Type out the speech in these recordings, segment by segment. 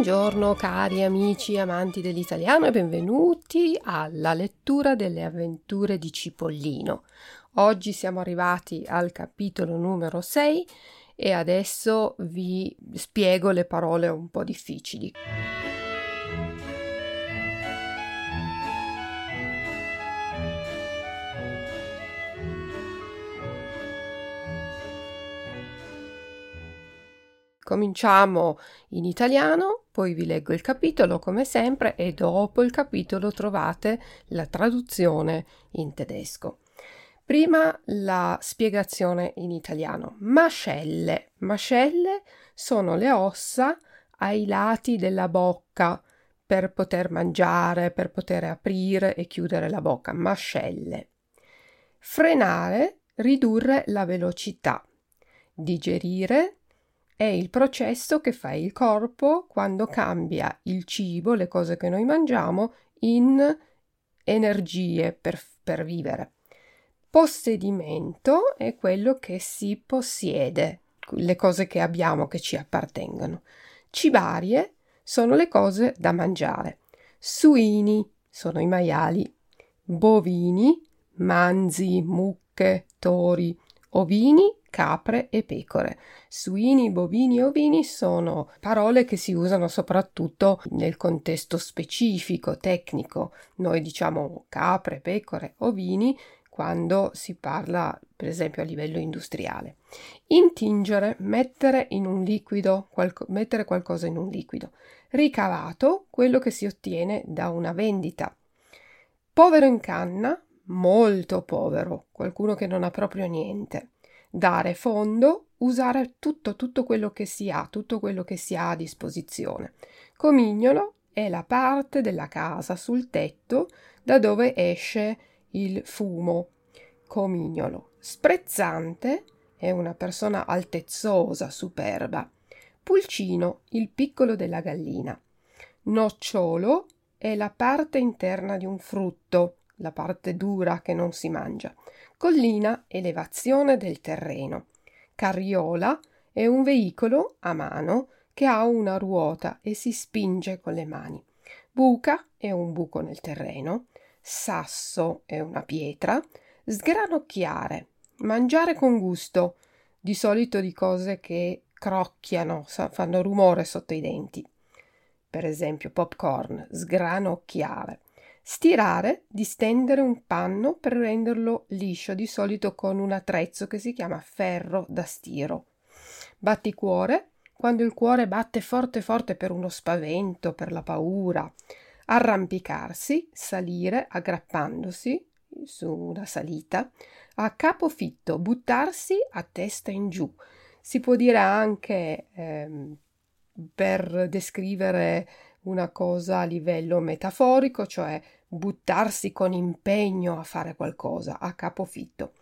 Buongiorno cari amici amanti dell'italiano e benvenuti alla lettura delle avventure di Cipollino. Oggi siamo arrivati al capitolo numero 6 e adesso vi spiego le parole un po' difficili. Cominciamo in italiano, poi vi leggo il capitolo come sempre e dopo il capitolo trovate la traduzione in tedesco. Prima la spiegazione in italiano. Mascelle. Mascelle sono le ossa ai lati della bocca per poter mangiare, per poter aprire e chiudere la bocca. Mascelle. Frenare, ridurre la velocità. Digerire, è il processo che fa il corpo quando cambia il cibo, le cose che noi mangiamo, in energie per, per vivere. Possedimento è quello che si possiede, le cose che abbiamo che ci appartengono. Cibarie sono le cose da mangiare. Suini sono i maiali. Bovini, manzi, mucche, tori. Ovini capre e pecore. Suini, bovini e ovini sono parole che si usano soprattutto nel contesto specifico, tecnico. Noi diciamo capre, pecore, ovini quando si parla per esempio a livello industriale. Intingere, mettere in un liquido, qualco, mettere qualcosa in un liquido. Ricavato, quello che si ottiene da una vendita. Povero in canna, molto povero, qualcuno che non ha proprio niente dare fondo, usare tutto, tutto quello che si ha, tutto quello che si ha a disposizione. Comignolo è la parte della casa sul tetto da dove esce il fumo. Comignolo. Sprezzante è una persona altezzosa, superba. Pulcino, il piccolo della gallina. Nocciolo è la parte interna di un frutto, la parte dura che non si mangia. Collina, elevazione del terreno. Carriola è un veicolo a mano che ha una ruota e si spinge con le mani. Buca è un buco nel terreno. Sasso è una pietra. Sgranocchiare, mangiare con gusto, di solito di cose che crocchiano, fanno rumore sotto i denti. Per esempio popcorn, sgranocchiare. Stirare, distendere un panno per renderlo liscio, di solito con un attrezzo che si chiama ferro da stiro. Batticuore, quando il cuore batte forte forte per uno spavento, per la paura. Arrampicarsi, salire aggrappandosi su una salita. A capofitto, buttarsi a testa in giù. Si può dire anche ehm, per descrivere una cosa a livello metaforico, cioè buttarsi con impegno a fare qualcosa a capofitto.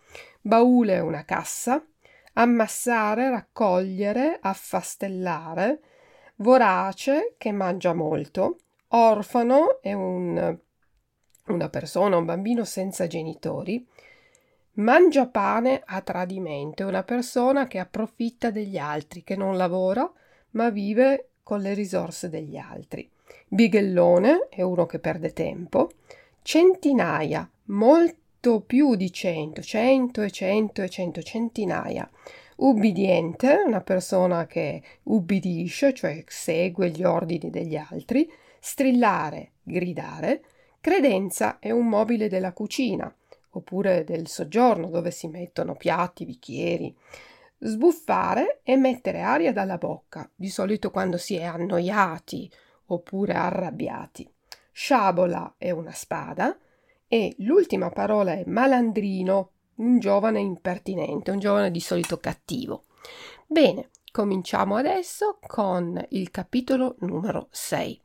Baule è una cassa, ammassare, raccogliere, affastellare, vorace che mangia molto, orfano è un, una persona, un bambino senza genitori, mangia pane a tradimento, è una persona che approfitta degli altri, che non lavora ma vive con le risorse degli altri. Bighellone è uno che perde tempo. Centinaia, molto più di cento, cento e cento e cento centinaia. Ubbidiente, una persona che ubbidisce, cioè segue gli ordini degli altri. Strillare, gridare. Credenza è un mobile della cucina oppure del soggiorno dove si mettono piatti, bicchieri. Sbuffare è mettere aria dalla bocca, di solito quando si è annoiati oppure arrabbiati. Sciabola è una spada e l'ultima parola è malandrino, un giovane impertinente, un giovane di solito cattivo. Bene, cominciamo adesso con il capitolo numero 6.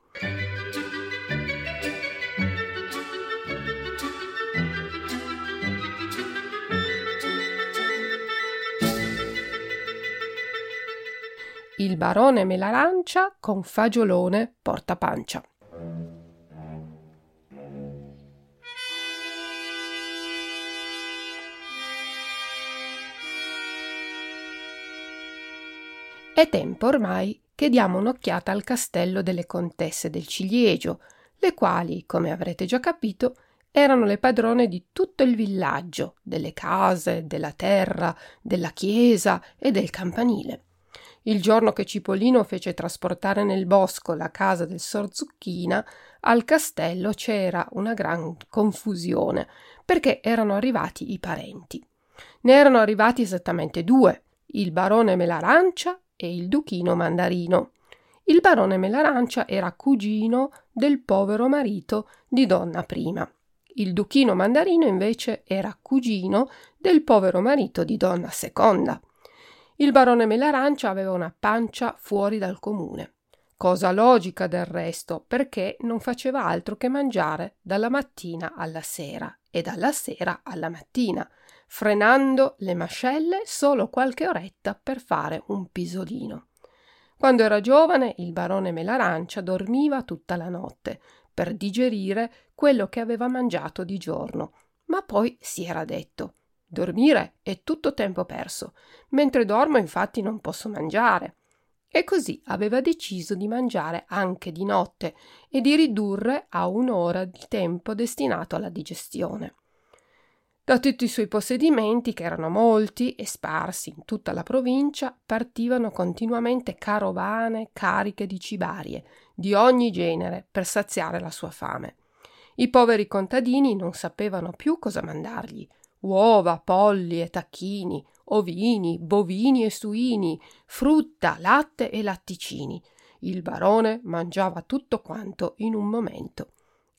Il barone me la lancia con fagiolone porta pancia. È tempo ormai che diamo un'occhiata al castello delle contesse del ciliegio, le quali, come avrete già capito, erano le padrone di tutto il villaggio, delle case, della terra, della chiesa e del campanile. Il giorno che Cipollino fece trasportare nel bosco la casa del sor Zucchina, al castello c'era una gran confusione, perché erano arrivati i parenti. Ne erano arrivati esattamente due, il barone Melarancia e il duchino Mandarino. Il barone Melarancia era cugino del povero marito di donna prima. Il duchino Mandarino invece era cugino del povero marito di donna seconda. Il barone Melarancia aveva una pancia fuori dal comune. Cosa logica del resto, perché non faceva altro che mangiare dalla mattina alla sera e dalla sera alla mattina, frenando le mascelle solo qualche oretta per fare un pisolino. Quando era giovane, il barone Melarancia dormiva tutta la notte per digerire quello che aveva mangiato di giorno, ma poi si era detto Dormire è tutto tempo perso. Mentre dormo, infatti, non posso mangiare. E così aveva deciso di mangiare anche di notte e di ridurre a un'ora il tempo destinato alla digestione. Da tutti i suoi possedimenti, che erano molti e sparsi in tutta la provincia, partivano continuamente carovane cariche di cibarie di ogni genere per saziare la sua fame. I poveri contadini non sapevano più cosa mandargli, uova, polli e tacchini, ovini, bovini e suini, frutta, latte e latticini. Il barone mangiava tutto quanto in un momento.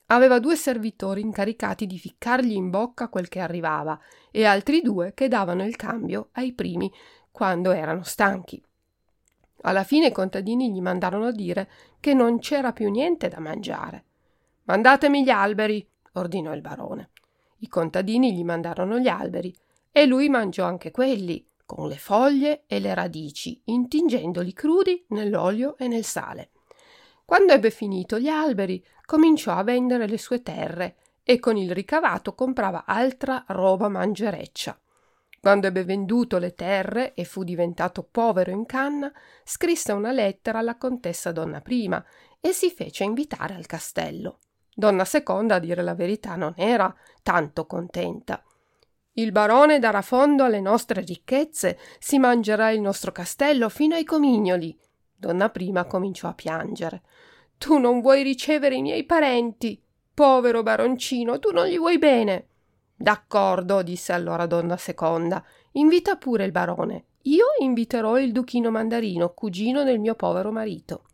Aveva due servitori incaricati di ficcargli in bocca quel che arrivava e altri due che davano il cambio ai primi quando erano stanchi. Alla fine i contadini gli mandarono a dire che non c'era più niente da mangiare. Mandatemi gli alberi, ordinò il barone. I contadini gli mandarono gli alberi e lui mangiò anche quelli, con le foglie e le radici, intingendoli crudi nell'olio e nel sale. Quando ebbe finito gli alberi, cominciò a vendere le sue terre e con il ricavato comprava altra roba mangereccia. Quando ebbe venduto le terre e fu diventato povero in canna, scrisse una lettera alla contessa donna prima e si fece invitare al castello. Donna seconda, a dire la verità, non era tanto contenta. Il barone darà fondo alle nostre ricchezze, si mangerà il nostro castello fino ai comignoli. Donna prima cominciò a piangere. Tu non vuoi ricevere i miei parenti. Povero baroncino, tu non gli vuoi bene. D'accordo, disse allora donna seconda. Invita pure il barone. Io inviterò il duchino mandarino, cugino del mio povero marito.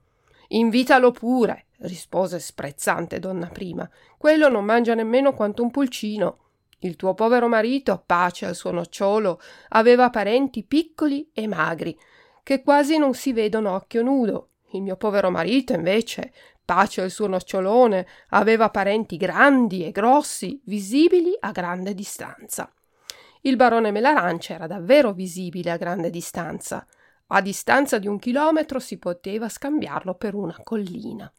Invitalo pure, rispose sprezzante donna prima. Quello non mangia nemmeno quanto un pulcino. Il tuo povero marito, pace al suo nocciolo, aveva parenti piccoli e magri, che quasi non si vedono occhio nudo. Il mio povero marito, invece, pace al suo nocciolone, aveva parenti grandi e grossi, visibili a grande distanza. Il barone Melarancia era davvero visibile a grande distanza. A distanza di un chilometro si poteva scambiarlo per una collina.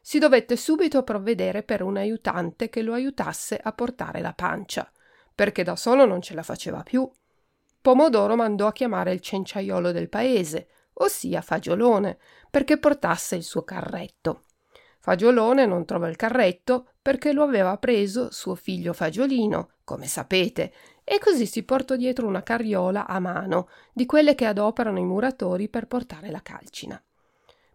Si dovette subito provvedere per un aiutante che lo aiutasse a portare la pancia, perché da solo non ce la faceva più. Pomodoro mandò a chiamare il cenciaiolo del paese, ossia Fagiolone, perché portasse il suo carretto. Fagiolone non trova il carretto perché lo aveva preso suo figlio Fagiolino, come sapete, e così si portò dietro una carriola a mano, di quelle che adoperano i muratori per portare la calcina.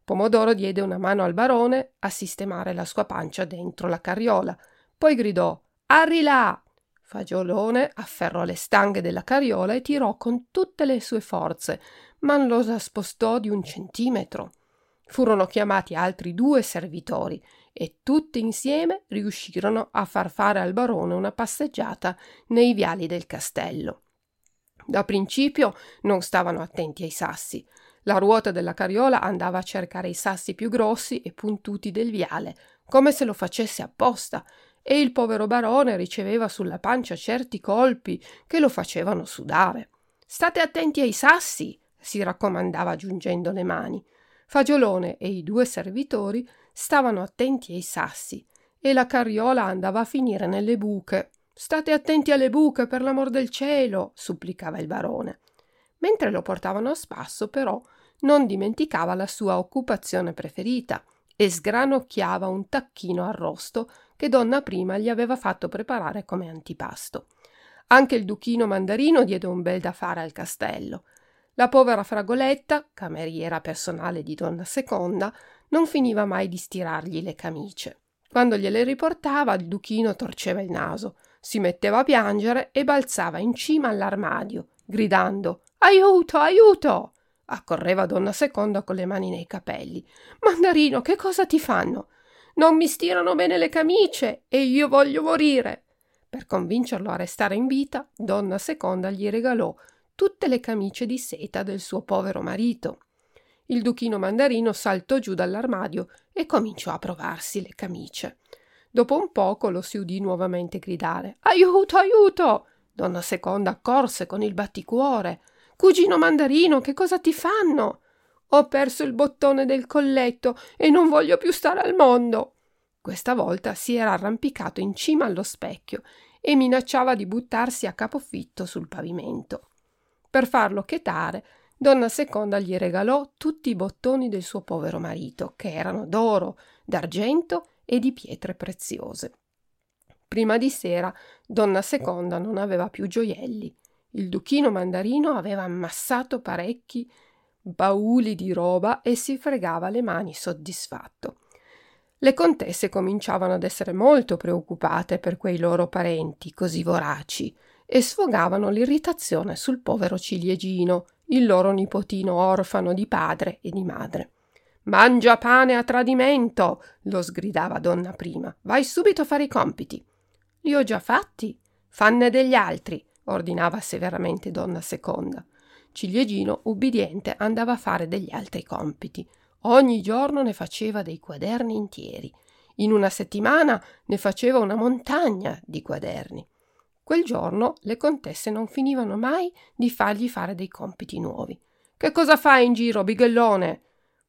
Pomodoro diede una mano al barone a sistemare la sua pancia dentro la carriola, poi gridò Arri là! Fagiolone afferrò le stanghe della carriola e tirò con tutte le sue forze, ma non la spostò di un centimetro. Furono chiamati altri due servitori e tutti insieme riuscirono a far fare al barone una passeggiata nei viali del castello. Da principio non stavano attenti ai sassi. La ruota della carriola andava a cercare i sassi più grossi e puntuti del viale, come se lo facesse apposta, e il povero barone riceveva sulla pancia certi colpi che lo facevano sudare. State attenti ai sassi, si raccomandava giungendo le mani. Fagiolone e i due servitori stavano attenti ai sassi e la carriola andava a finire nelle buche. State attenti alle buche, per l'amor del cielo, supplicava il barone. Mentre lo portavano a spasso, però, non dimenticava la sua occupazione preferita e sgranocchiava un tacchino arrosto che donna prima gli aveva fatto preparare come antipasto. Anche il duchino mandarino diede un bel da fare al castello. La povera fragoletta, cameriera personale di donna seconda, non finiva mai di stirargli le camicie. Quando gliele riportava, il duchino torceva il naso, si metteva a piangere e balzava in cima all'armadio, gridando Aiuto, aiuto! Accorreva donna seconda con le mani nei capelli. Mandarino, che cosa ti fanno? Non mi stirano bene le camicie e io voglio morire. Per convincerlo a restare in vita, donna seconda gli regalò tutte le camicie di seta del suo povero marito. Il duchino mandarino saltò giù dall'armadio e cominciò a provarsi le camicie. Dopo un poco lo si udì nuovamente gridare Aiuto, aiuto! Donna seconda corse con il batticuore. Cugino mandarino, che cosa ti fanno? Ho perso il bottone del colletto e non voglio più stare al mondo. Questa volta si era arrampicato in cima allo specchio e minacciava di buttarsi a capofitto sul pavimento. Per farlo chetare, donna seconda gli regalò tutti i bottoni del suo povero marito, che erano d'oro, d'argento e di pietre preziose. Prima di sera, donna seconda non aveva più gioielli. Il duchino mandarino aveva ammassato parecchi bauli di roba e si fregava le mani soddisfatto. Le contesse cominciavano ad essere molto preoccupate per quei loro parenti così voraci e sfogavano l'irritazione sul povero ciliegino, il loro nipotino orfano di padre e di madre. Mangia pane a tradimento! lo sgridava donna prima. Vai subito a fare i compiti. Li ho già fatti. Fanne degli altri, ordinava severamente donna seconda. Ciliegino, ubbidiente, andava a fare degli altri compiti. Ogni giorno ne faceva dei quaderni intieri. In una settimana ne faceva una montagna di quaderni. Quel giorno le contesse non finivano mai di fargli fare dei compiti nuovi. Che cosa fai in giro, bighellone?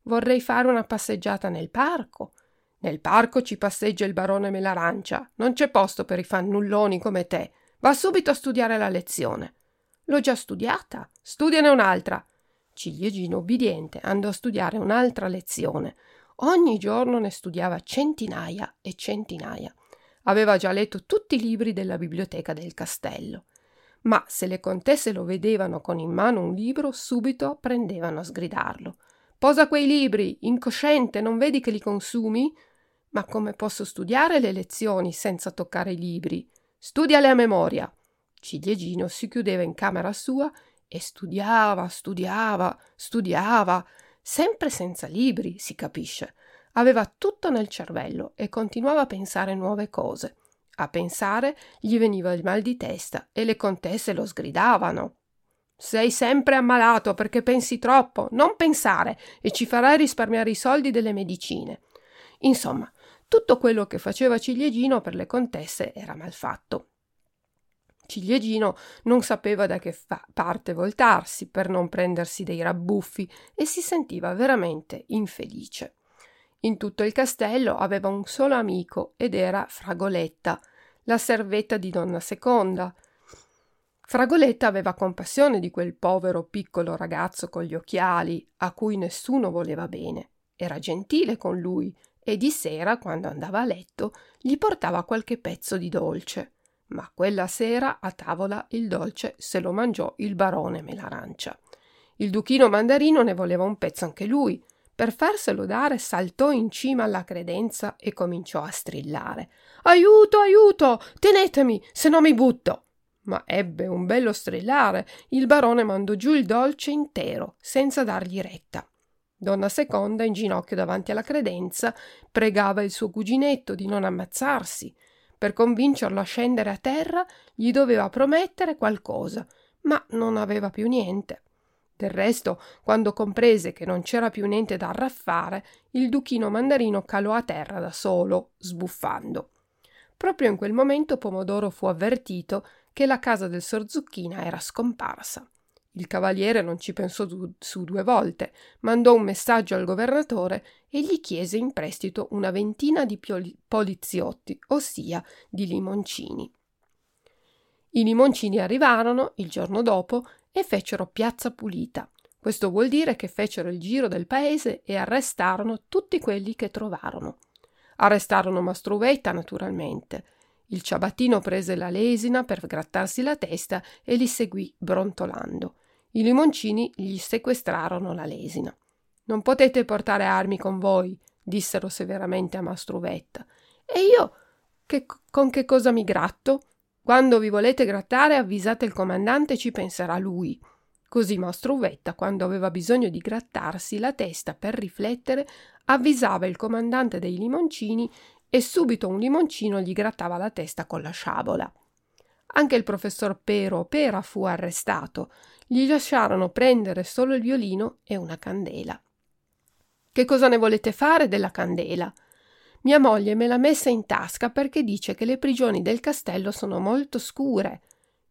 Vorrei fare una passeggiata nel parco. Nel parco ci passeggia il barone Melarancia. Non c'è posto per i fannulloni come te. Va subito a studiare la lezione. L'ho già studiata. Studiane un'altra. Ciliegino ubbidiente andò a studiare un'altra lezione. Ogni giorno ne studiava centinaia e centinaia. Aveva già letto tutti i libri della biblioteca del castello. Ma se le contesse lo vedevano con in mano un libro, subito prendevano a sgridarlo. Posa quei libri, incosciente, non vedi che li consumi? Ma come posso studiare le lezioni senza toccare i libri? Studiale a memoria. Ciliegino si chiudeva in camera sua e studiava, studiava, studiava, sempre senza libri, si capisce. Aveva tutto nel cervello e continuava a pensare nuove cose. A pensare gli veniva il mal di testa e le contesse lo sgridavano. Sei sempre ammalato perché pensi troppo, non pensare e ci farai risparmiare i soldi delle medicine. Insomma, tutto quello che faceva Ciliegino per le contesse era mal fatto. Ciliegino non sapeva da che fa- parte voltarsi per non prendersi dei rabbuffi e si sentiva veramente infelice. In tutto il castello aveva un solo amico ed era Fragoletta, la servetta di donna seconda. Fragoletta aveva compassione di quel povero piccolo ragazzo con gli occhiali a cui nessuno voleva bene. Era gentile con lui e di sera, quando andava a letto, gli portava qualche pezzo di dolce ma quella sera a tavola il dolce se lo mangiò il barone Melarancia. Il duchino mandarino ne voleva un pezzo anche lui. Per farselo dare saltò in cima alla credenza e cominciò a strillare. Aiuto, aiuto! Tenetemi, se no mi butto! Ma ebbe un bello strillare. Il barone mandò giù il dolce intero, senza dargli retta. Donna Seconda, in ginocchio davanti alla credenza, pregava il suo cuginetto di non ammazzarsi. Per convincerlo a scendere a terra gli doveva promettere qualcosa, ma non aveva più niente. Del resto, quando comprese che non c'era più niente da arraffare, il duchino mandarino calò a terra da solo, sbuffando. Proprio in quel momento Pomodoro fu avvertito che la casa del Sorzucchina era scomparsa. Il cavaliere non ci pensò du- su due volte, mandò un messaggio al governatore e gli chiese in prestito una ventina di pioli- poliziotti, ossia di limoncini. I limoncini arrivarono il giorno dopo e fecero piazza pulita. Questo vuol dire che fecero il giro del paese e arrestarono tutti quelli che trovarono. Arrestarono Mastruvetta, naturalmente. Il ciabattino prese la lesina per grattarsi la testa e li seguì brontolando. I limoncini gli sequestrarono la lesina. Non potete portare armi con voi, dissero severamente a Mastruvetta. E io che, con che cosa mi gratto? Quando vi volete grattare avvisate il comandante, ci penserà lui. Così Mastro Uvetta, quando aveva bisogno di grattarsi la testa per riflettere, avvisava il comandante dei limoncini e subito un limoncino gli grattava la testa con la sciabola. Anche il professor Pero Pera fu arrestato. Gli lasciarono prendere solo il violino e una candela. Che cosa ne volete fare della candela? Mia moglie me l'ha messa in tasca perché dice che le prigioni del castello sono molto scure.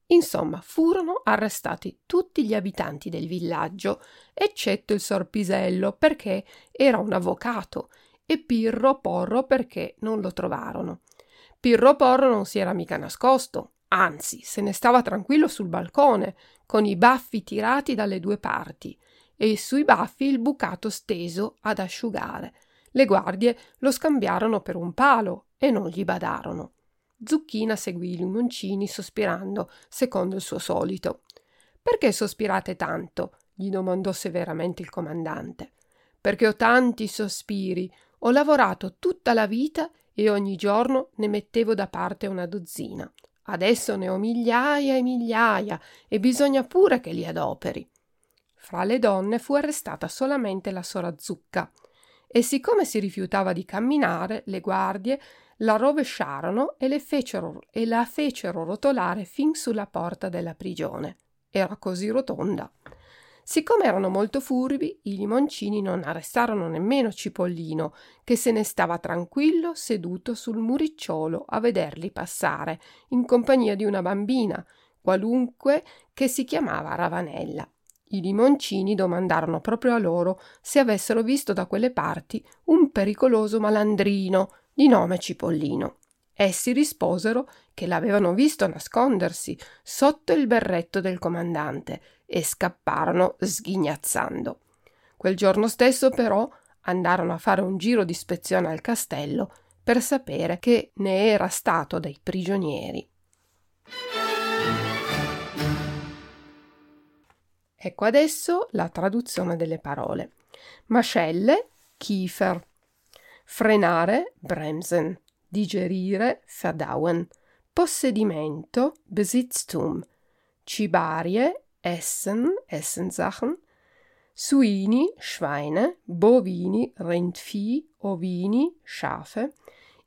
Insomma, furono arrestati tutti gli abitanti del villaggio, eccetto il sorpisello perché era un avvocato e Pirro Porro perché non lo trovarono. Pirro Porro non si era mica nascosto, anzi se ne stava tranquillo sul balcone, con i baffi tirati dalle due parti e sui baffi il bucato steso ad asciugare. Le guardie lo scambiarono per un palo e non gli badarono. Zucchina seguì i limoncini sospirando, secondo il suo solito. Perché sospirate tanto? gli domandò severamente il comandante. Perché ho tanti sospiri, ho lavorato tutta la vita e ogni giorno ne mettevo da parte una dozzina. Adesso ne ho migliaia e migliaia e bisogna pure che li adoperi. Fra le donne fu arrestata solamente la sora Zucca e siccome si rifiutava di camminare, le guardie la rovesciarono e, fecero, e la fecero rotolare fin sulla porta della prigione. Era così rotonda. Siccome erano molto furbi, i limoncini non arrestarono nemmeno Cipollino, che se ne stava tranquillo seduto sul muricciolo a vederli passare, in compagnia di una bambina, qualunque, che si chiamava Ravanella. I limoncini domandarono proprio a loro se avessero visto da quelle parti un pericoloso malandrino di nome Cipollino. Essi risposero che l'avevano visto nascondersi sotto il berretto del comandante e scapparono sghignazzando. Quel giorno stesso, però, andarono a fare un giro di ispezione al castello per sapere che ne era stato dei prigionieri. Ecco adesso la traduzione delle parole. Mascelle, Kiefer, frenare, bremsen, digerire, verdauen, possedimento, Besitztum, cibarie, Essen, Essensachen, Suini, Schweine, bovini, Rindvieh, ovini, Schafe,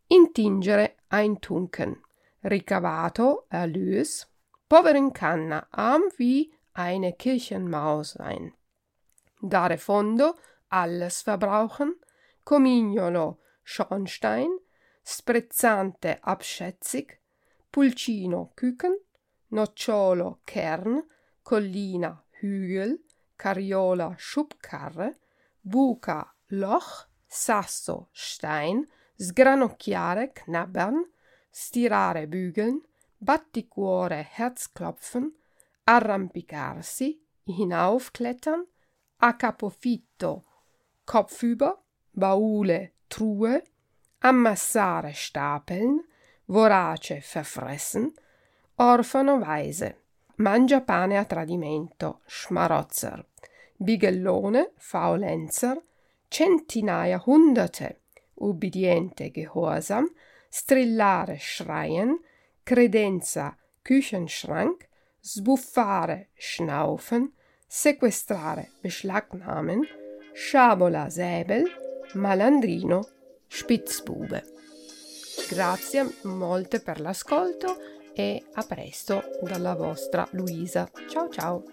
intingere, eintunken, ricavato, Erlös, povero canna, arm wie eine Kirchenmaus sein. Dare fondo, alles verbrauchen, comignolo, Schornstein, sprezzante, abschätzig, pulcino, Küken, nocciolo, Kern, collina, Hügel, Cariola, Schubkarre, buca, Loch, sasso, Stein, sgranocchiare, knabbern, stirare, bügeln, batticuore, Herzklopfen, arrampicarsi, hinaufklettern, a capofitto, kopfüber, Baule, Truhe, ammassare, stapeln, vorace, verfressen, orfano, Weise, mangia pane a tradimento, Schmarotzer, Bigellone, Faulenzer, centinaia, hunderte, ubbidiente, Gehorsam, strillare, schreien, credenza, Küchenschrank, sbuffare, schnaufen, sequestrare, beschlagnahmen, sciabola, säbel, malandrino, Spitzbube. Grazie molte per l'ascolto e a presto dalla vostra Luisa. Ciao ciao!